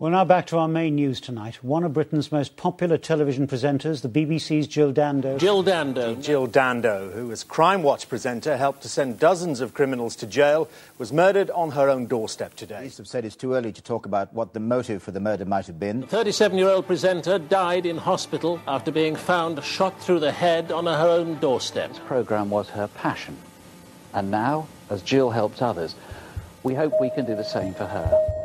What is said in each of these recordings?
Well, now back to our main news tonight. One of Britain's most popular television presenters, the BBC's Jill Dando. Jill Dando. Jill Dando, who as Crime Watch presenter helped to send dozens of criminals to jail, was murdered on her own doorstep today. Police have said it's too early to talk about what the motive for the murder might have been. The 37 year old presenter died in hospital after being found shot through the head on her own doorstep. This programme was her passion. And now, as Jill helps others, we hope we can do the same for her.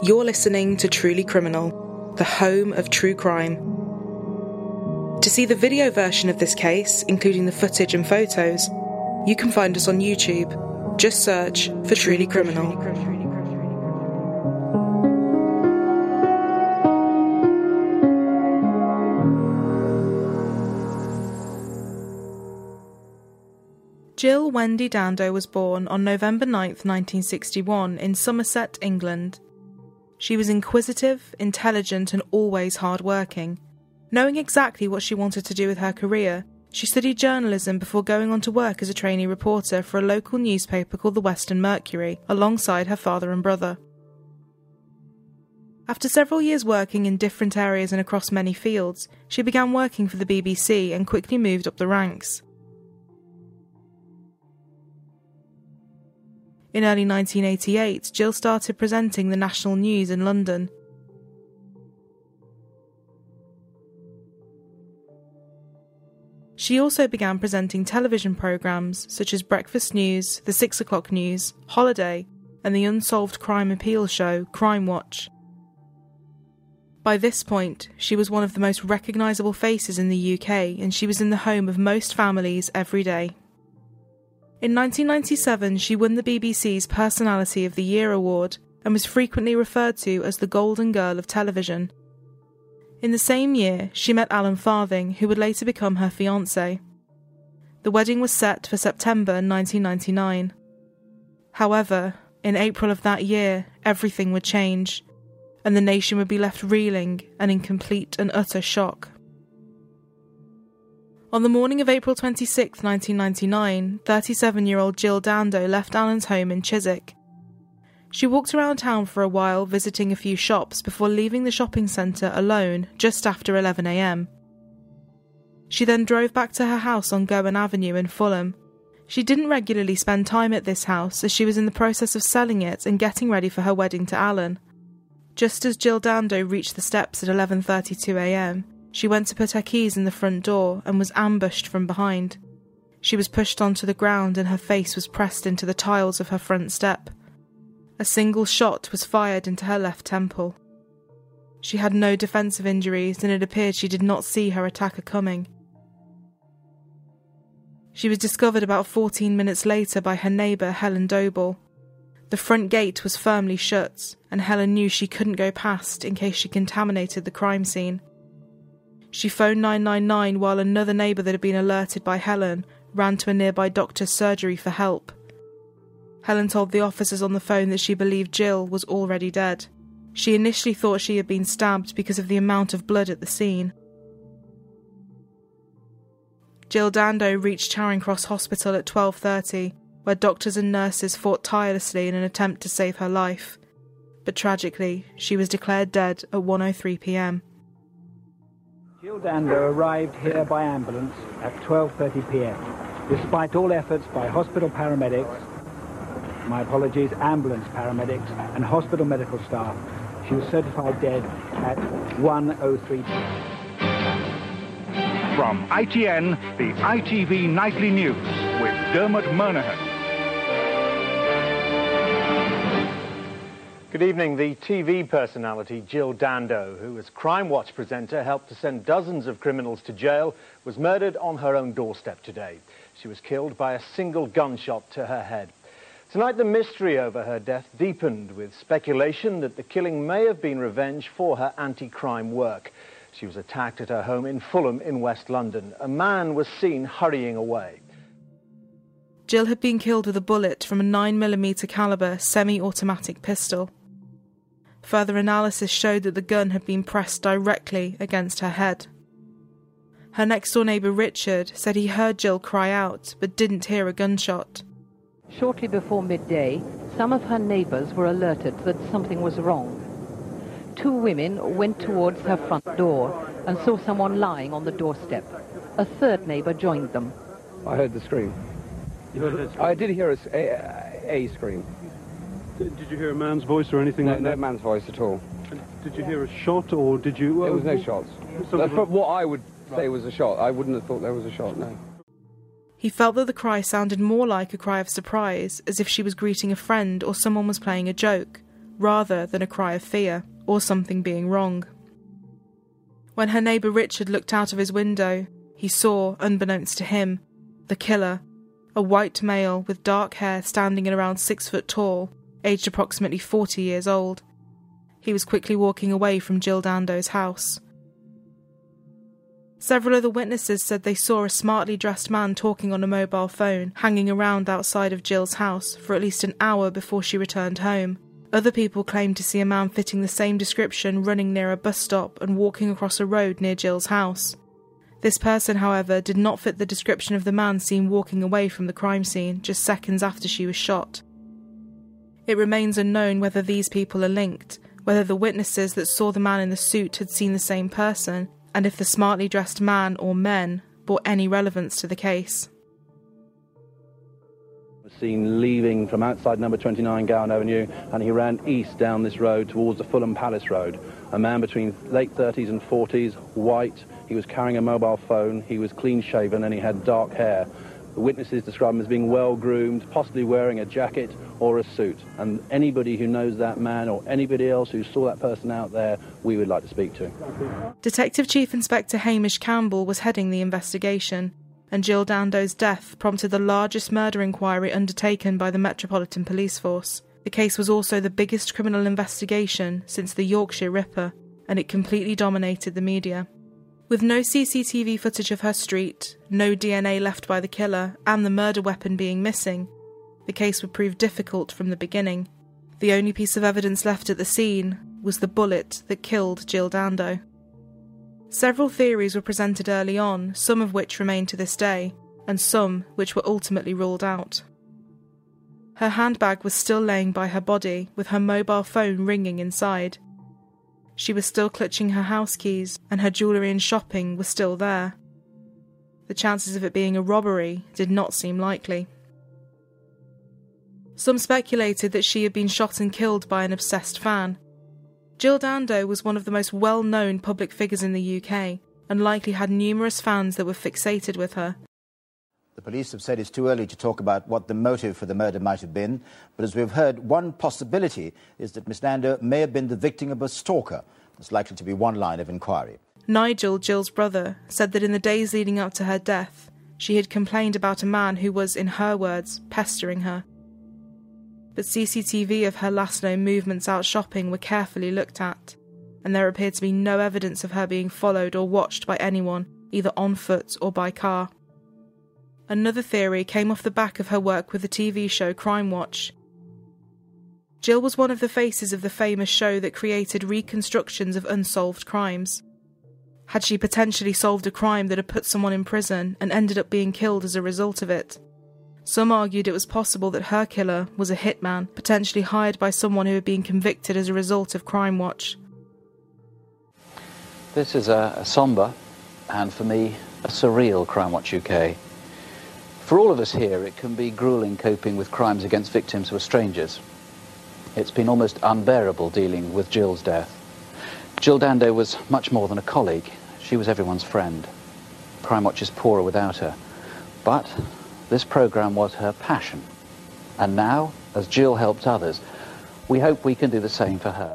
You're listening to Truly Criminal, the home of true crime. To see the video version of this case, including the footage and photos, you can find us on YouTube. Just search for Truly Criminal. Jill Wendy Dando was born on November 9, 1961, in Somerset, England. She was inquisitive, intelligent, and always hard-working. Knowing exactly what she wanted to do with her career, she studied journalism before going on to work as a trainee reporter for a local newspaper called the Weston Mercury, alongside her father and brother. After several years working in different areas and across many fields, she began working for the BBC and quickly moved up the ranks. In early 1988, Jill started presenting the national news in London. She also began presenting television programmes such as Breakfast News, The Six O'Clock News, Holiday, and the unsolved crime appeal show Crime Watch. By this point, she was one of the most recognisable faces in the UK and she was in the home of most families every day. In 1997, she won the BBC's Personality of the Year award and was frequently referred to as the Golden Girl of television. In the same year, she met Alan Farthing, who would later become her fiance. The wedding was set for September 1999. However, in April of that year, everything would change, and the nation would be left reeling and in complete and utter shock. On the morning of April 26, 1999, 37 year old Jill Dando left Alan's home in Chiswick. She walked around town for a while, visiting a few shops before leaving the shopping centre alone just after 11am. She then drove back to her house on Gowan Avenue in Fulham. She didn't regularly spend time at this house as she was in the process of selling it and getting ready for her wedding to Alan. Just as Jill Dando reached the steps at 11:32am, she went to put her keys in the front door and was ambushed from behind. She was pushed onto the ground and her face was pressed into the tiles of her front step. A single shot was fired into her left temple. She had no defensive injuries and it appeared she did not see her attacker coming. She was discovered about 14 minutes later by her neighbour Helen Doble. The front gate was firmly shut, and Helen knew she couldn't go past in case she contaminated the crime scene. She phoned 999 while another neighbour that had been alerted by Helen ran to a nearby doctor's surgery for help. Helen told the officers on the phone that she believed Jill was already dead. She initially thought she had been stabbed because of the amount of blood at the scene. Jill Dando reached Charing Cross Hospital at 12:30, where doctors and nurses fought tirelessly in an attempt to save her life. But tragically, she was declared dead at 1:03 p.m. Jill Dando arrived here by ambulance at 12.30 p.m. Despite all efforts by hospital paramedics, my apologies, ambulance paramedics and hospital medical staff, she was certified dead at 1.03 p.m. From ITN, the ITV Nightly News with Dermot Murnaghan. Good evening. The TV personality Jill Dando, who as Crime Watch presenter helped to send dozens of criminals to jail, was murdered on her own doorstep today. She was killed by a single gunshot to her head. Tonight the mystery over her death deepened with speculation that the killing may have been revenge for her anti-crime work. She was attacked at her home in Fulham in West London. A man was seen hurrying away. Jill had been killed with a bullet from a 9mm caliber semi-automatic pistol. Further analysis showed that the gun had been pressed directly against her head. Her next door neighbour Richard said he heard Jill cry out but didn't hear a gunshot. Shortly before midday, some of her neighbours were alerted that something was wrong. Two women went towards her front door and saw someone lying on the doorstep. A third neighbour joined them. I heard the scream. You heard that scream? I did hear a, a, a scream. Did, did, you hear a man's voice or anything no, like no that? No man's voice at all. Did you hear a shot or did you... There was no shots. That's what I would say was a shot. I wouldn't have thought there was a shot, no. He felt that the cry sounded more like a cry of surprise, as if she was greeting a friend or someone was playing a joke, rather than a cry of fear or something being wrong. When her neighbour Richard looked out of his window, he saw, unbeknownst to him, the killer, a white male with dark hair standing at around six foot tall, aged approximately 40 years old. He was quickly walking away from Jill Dando's house. Several other witnesses said they saw a smartly dressed man talking on a mobile phone hanging around outside of Jill's house for at least an hour before she returned home. Other people claimed to see a man fitting the same description running near a bus stop and walking across a road near Jill's house. This person, however, did not fit the description of the man seen walking away from the crime scene just seconds after she was shot. It remains unknown whether these people are linked, whether the witnesses that saw the man in the suit had seen the same person, and if the smartly dressed man or men bore any relevance to the case. Was seen leaving from outside number 29 Gowan Avenue and he ran east down this road towards the Fulham Palace Road. A man between late 30s and 40s, white, he was carrying a mobile phone, he was clean shaven and he had dark hair. The witnesses describe him as being well groomed, possibly wearing a jacket or a suit. And anybody who knows that man or anybody else who saw that person out there, we would like to speak to. Detective Chief Inspector Hamish Campbell was heading the investigation, and Jill Dando's death prompted the largest murder inquiry undertaken by the Metropolitan Police Force. The case was also the biggest criminal investigation since the Yorkshire Ripper, and it completely dominated the media. With no CCTV footage of her street, no DNA left by the killer, and the murder weapon being missing, the case would prove difficult from the beginning. The only piece of evidence left at the scene was the bullet that killed Jill Dando. Several theories were presented early on, some of which remain to this day, and some which were ultimately ruled out. Her handbag was still laying by her body, with her mobile phone ringing inside. She was still clutching her house keys, and her jewellery and shopping were still there. The chances of it being a robbery did not seem likely. Some speculated that she had been shot and killed by an obsessed fan. Jill Dando was one of the most well known public figures in the UK, and likely had numerous fans that were fixated with her. The police have said it's too early to talk about what the motive for the murder might have been, but as we've heard, one possibility is that Miss Dando may have been the victim of a stalker. It's likely to be one line of inquiry. Nigel, Jill's brother, said that in the days leading up to her death, she had complained about a man who was, in her words, pestering her. But CCTV of her last known movements out shopping were carefully looked at, and there appeared to be no evidence of her being followed or watched by anyone, either on foot or by car. Another theory came off the back of her work with the TV show Crime Watch. Jill was one of the faces of the famous show that created reconstructions of unsolved crimes. Had she potentially solved a crime that had put someone in prison and ended up being killed as a result of it? Some argued it was possible that her killer was a hitman, potentially hired by someone who had been convicted as a result of Crime Watch. This is a, a sombre and, for me, a surreal Crime Watch UK. For all of us here, it can be grueling coping with crimes against victims who are strangers. It's been almost unbearable dealing with Jill's death. Jill Dando was much more than a colleague. She was everyone's friend. Crime Watch is poorer without her. But this programme was her passion. And now, as Jill helped others, we hope we can do the same for her.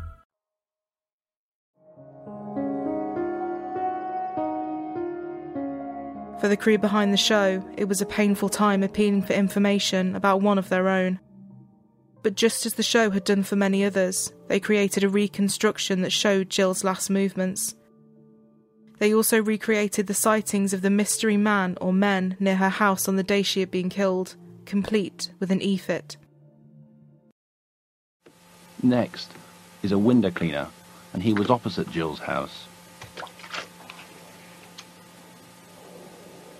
For the crew behind the show, it was a painful time appealing for information about one of their own. But just as the show had done for many others, they created a reconstruction that showed Jill's last movements. They also recreated the sightings of the mystery man or men near her house on the day she had been killed, complete with an e-fit. Next is a window cleaner, and he was opposite Jill's house.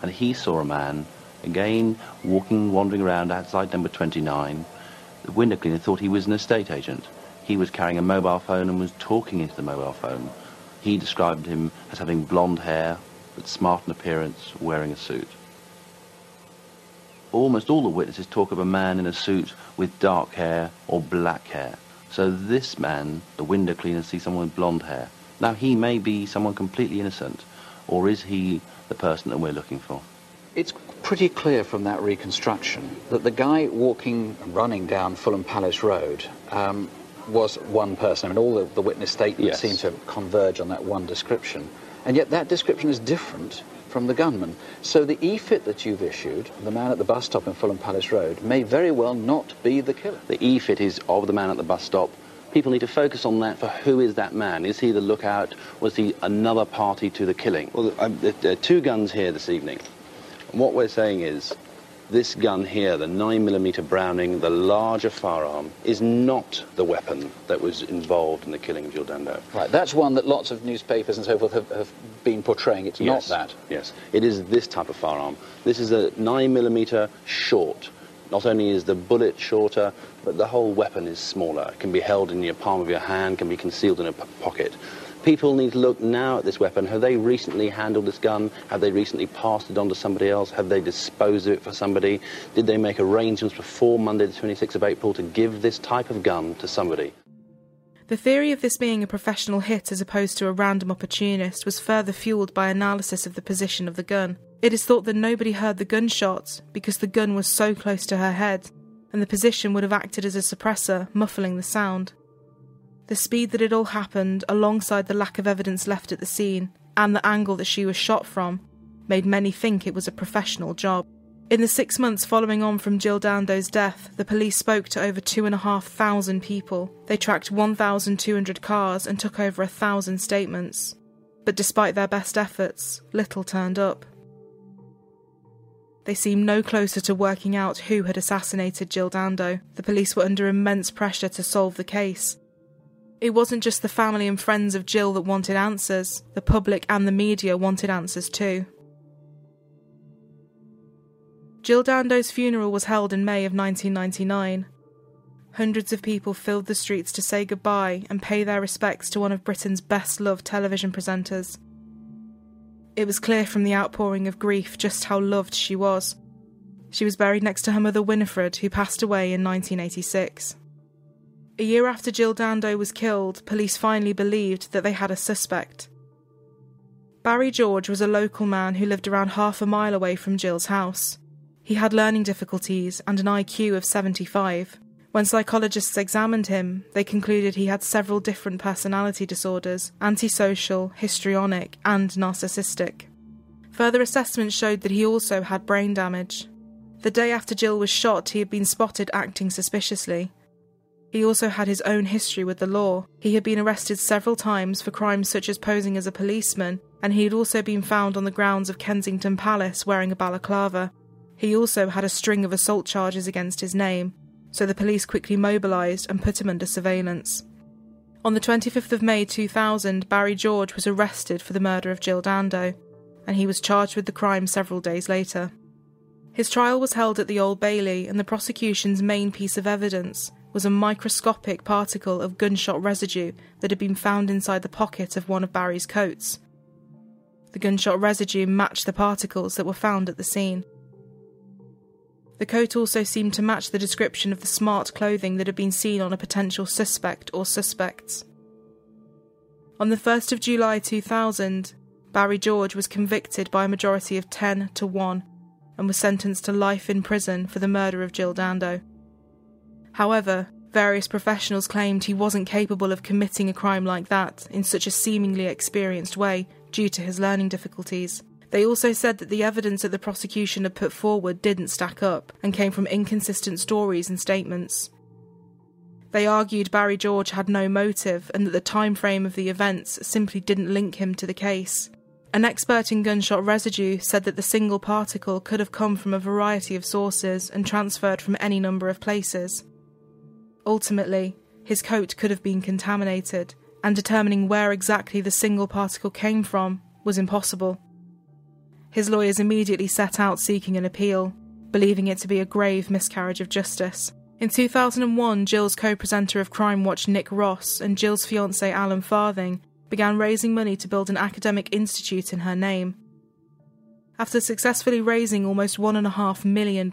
And he saw a man, again walking, wandering around outside number 29. The window cleaner thought he was an estate agent. He was carrying a mobile phone and was talking into the mobile phone. He described him as having blonde hair, but smart in appearance, wearing a suit. Almost all the witnesses talk of a man in a suit with dark hair or black hair. So this man, the window cleaner, sees someone with blonde hair. Now he may be someone completely innocent, or is he the person that we're looking for? It's pretty clear from that reconstruction that the guy walking and running down Fulham Palace Road um, was one person. I mean, all the, the witness statements Yes. seem to converge on that one description. And yet that description is different from the gunman. So the e-fit that you've issued, the man at the bus stop in Fulham Palace Road, may very well not be the killer. The e-fit is of the man at the bus stop. People need to focus on that for who is that man? Is he the lookout? Was he another party to the killing? Well, um, there are two guns here this evening. And what we're saying is this gun here, the 9mm Browning, the larger firearm, is not the weapon that was involved in the killing of Jill Dando. Right, that's one that lots of newspapers and so forth have, have been portraying. It's Yes, not that. Yes, it is this type of firearm. This is a 9mm short. Not only is the bullet shorter, but the whole weapon is smaller. It can be held in your palm of your hand, can be concealed in a pocket. People need to look now at this weapon. Have they recently handled this gun? Have they recently passed it on to somebody else? Have they disposed of it for somebody? Did they make arrangements before Monday the 26th of April to give this type of gun to somebody? The theory of this being a professional hit as opposed to a random opportunist was further fueled by analysis of the position of the gun. It is thought that nobody heard the gunshot because the gun was so close to her head, and the position would have acted as a suppressor, muffling the sound. The speed that it all happened, alongside the lack of evidence left at the scene, and the angle that she was shot from, made many think it was a professional job. In the six months following on from Jill Dando's death, the police spoke to over two and a half thousand people. They tracked 1,200 cars and took over a thousand statements. But despite their best efforts, little turned up. They seemed no closer to working out who had assassinated Jill Dando. The police were under immense pressure to solve the case. It wasn't just the family and friends of Jill that wanted answers, the public and the media wanted answers too. Jill Dando's funeral was held in May of 1999. Hundreds of people filled the streets to say goodbye and pay their respects to one of Britain's best loved television presenters. It was clear from the outpouring of grief just how loved she was. She was buried next to her mother Winifred, who passed away in 1986. A year after Jill Dando was killed, police finally believed that they had a suspect. Barry George was a local man who lived around half a mile away from Jill's house. He had learning difficulties and an IQ of 75. When psychologists examined him, they concluded he had several different personality disorders antisocial, histrionic, and narcissistic. Further assessments showed that he also had brain damage. The day after Jill was shot, he had been spotted acting suspiciously. He also had his own history with the law. He had been arrested several times for crimes such as posing as a policeman, and he had also been found on the grounds of Kensington Palace wearing a balaclava. He also had a string of assault charges against his name, so the police quickly mobilised and put him under surveillance. On the 25th of May 2000, Barry George was arrested for the murder of Jill Dando, and he was charged with the crime several days later. His trial was held at the Old Bailey, and the prosecution's main piece of evidence was a microscopic particle of gunshot residue that had been found inside the pocket of one of Barry's coats. The gunshot residue matched the particles that were found at the scene. The coat also seemed to match the description of the smart clothing that had been seen on a potential suspect or suspects. On the 1st of July 2000, Barry George was convicted by a majority of 10 to 1 and was sentenced to life in prison for the murder of Jill Dando. However, various professionals claimed he wasn't capable of committing a crime like that in such a seemingly experienced way due to his learning difficulties. They also said that the evidence that the prosecution had put forward didn't stack up and came from inconsistent stories and statements. They argued Barry George had no motive and that the time frame of the events simply didn't link him to the case. An expert in gunshot residue said that the single particle could have come from a variety of sources and transferred from any number of places. Ultimately, his coat could have been contaminated, and determining where exactly the single particle came from was impossible. His lawyers immediately set out seeking an appeal, believing it to be a grave miscarriage of justice. In 2001, Jill's co presenter of Crime Watch, Nick Ross, and Jill's fiance, Alan Farthing, began raising money to build an academic institute in her name. After successfully raising almost £1.5 million,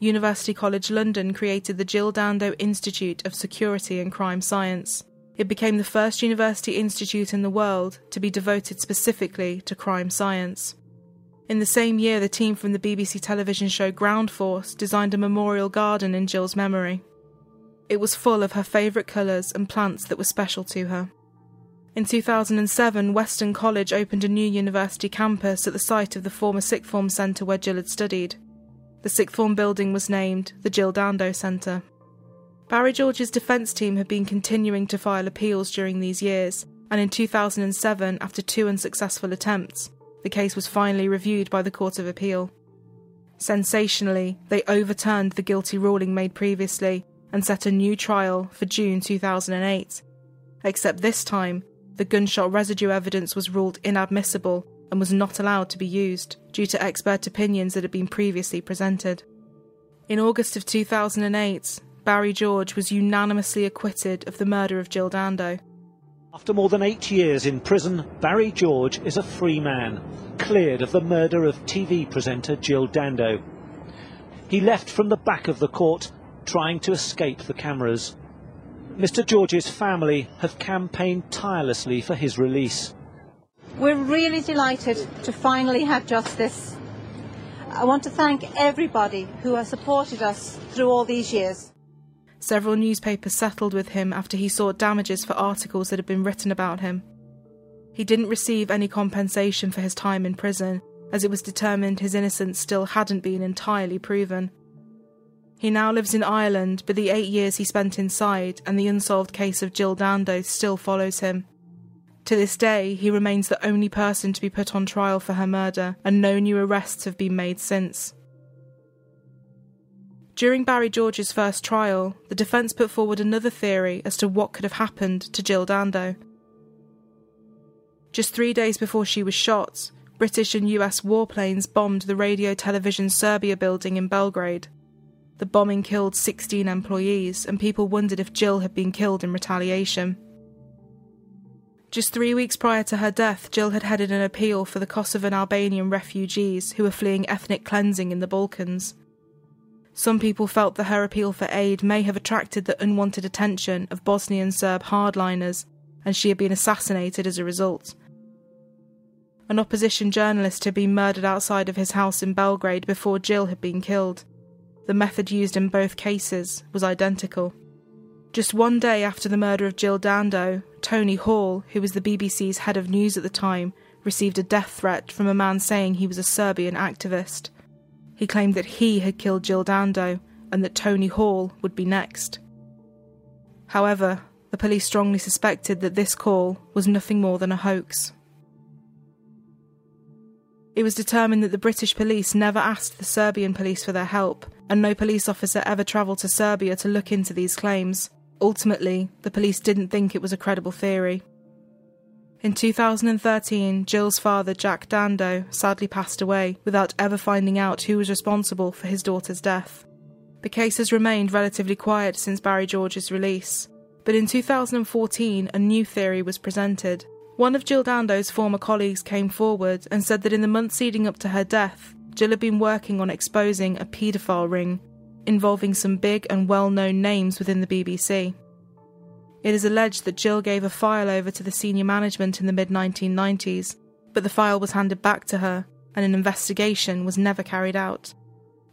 University College London created the Jill Dando Institute of Security and Crime Science. It became the first university institute in the world to be devoted specifically to crime science. In the same year, the team from the BBC television show Ground Force designed a memorial garden in Jill's memory. It was full of her favourite colours and plants that were special to her. In 2007, Weston College opened a new university campus at the site of the former Sixth Form Centre where Jill had studied. The Sixth Form building was named the Jill Dando Centre. Barry George's defence team had been continuing to file appeals during these years, and in 2007, after two unsuccessful attempts, the case was finally reviewed by the Court of Appeal. Sensationally, they overturned the guilty ruling made previously and set a new trial for June 2008. Except this time, the gunshot residue evidence was ruled inadmissible and was not allowed to be used due to expert opinions that had been previously presented. In August of 2008, Barry George was unanimously acquitted of the murder of Jill Dando. After more than eight years in prison, Barry George is a free man, cleared of the murder of TV presenter Jill Dando. He left from the back of the court, trying to escape the cameras. Mr George's family have campaigned tirelessly for his release. We're really delighted to finally have justice. I want to thank everybody who has supported us through all these years. Several newspapers settled with him after he sought damages for articles that had been written about him. He didn't receive any compensation for his time in prison, as it was determined his innocence still hadn't been entirely proven. He now lives in Ireland, but the eight years he spent inside and the unsolved case of Jill Dando still follows him. To this day, he remains the only person to be put on trial for her murder, and no new arrests have been made since. During Barry George's first trial, the defence put forward another theory as to what could have happened to Jill Dando. Just three days before she was shot, British and US warplanes bombed the Radio Television Serbia building in Belgrade. The bombing killed 16 employees, and people wondered if Jill had been killed in retaliation. Just three weeks prior to her death, Jill had headed an appeal for the Kosovan Albanian refugees who were fleeing ethnic cleansing in the Balkans. Some people felt that her appeal for aid may have attracted the unwanted attention of Bosnian Serb hardliners, and she had been assassinated as a result. An opposition journalist had been murdered outside of his house in Belgrade before Jill had been killed. The method used in both cases was identical. Just one day after the murder of Jill Dando, Tony Hall, who was the BBC's head of news at the time, received a death threat from a man saying he was a Serbian activist. He claimed that he had killed Jill Dando and that Tony Hall would be next. However, the police strongly suspected that this call was nothing more than a hoax. It was determined that the British police never asked the Serbian police for their help, and no police officer ever travelled to Serbia to look into these claims. Ultimately, the police didn't think it was a credible theory. In 2013, Jill's father, Jack Dando, sadly passed away without ever finding out who was responsible for his daughter's death. The case has remained relatively quiet since Barry George's release, but in 2014 a new theory was presented. One of Jill Dando's former colleagues came forward and said that in the months leading up to her death, Jill had been working on exposing a paedophile ring involving some big and well known names within the BBC. It is alleged that Jill gave a file over to the senior management in the mid 1990s, but the file was handed back to her, and an investigation was never carried out.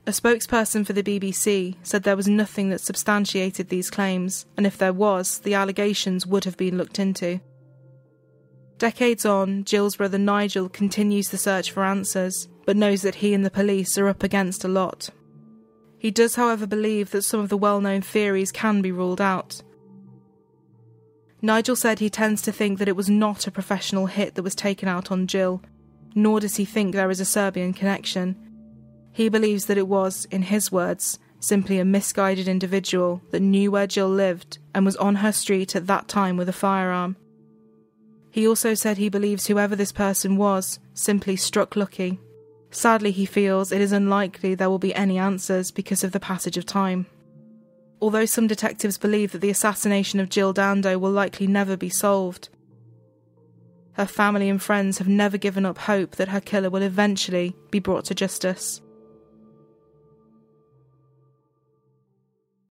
A spokesperson for the BBC said there was nothing that substantiated these claims, and if there was, the allegations would have been looked into. Decades on, Jill's brother Nigel continues the search for answers, but knows that he and the police are up against a lot. He does, however, believe that some of the well known theories can be ruled out. Nigel said he tends to think that it was not a professional hit that was taken out on Jill, nor does he think there is a Serbian connection. He believes that it was, in his words, simply a misguided individual that knew where Jill lived and was on her street at that time with a firearm. He also said he believes whoever this person was simply struck lucky. Sadly, he feels it is unlikely there will be any answers because of the passage of time. Although some detectives believe that the assassination of Jill Dando will likely never be solved, her family and friends have never given up hope that her killer will eventually be brought to justice.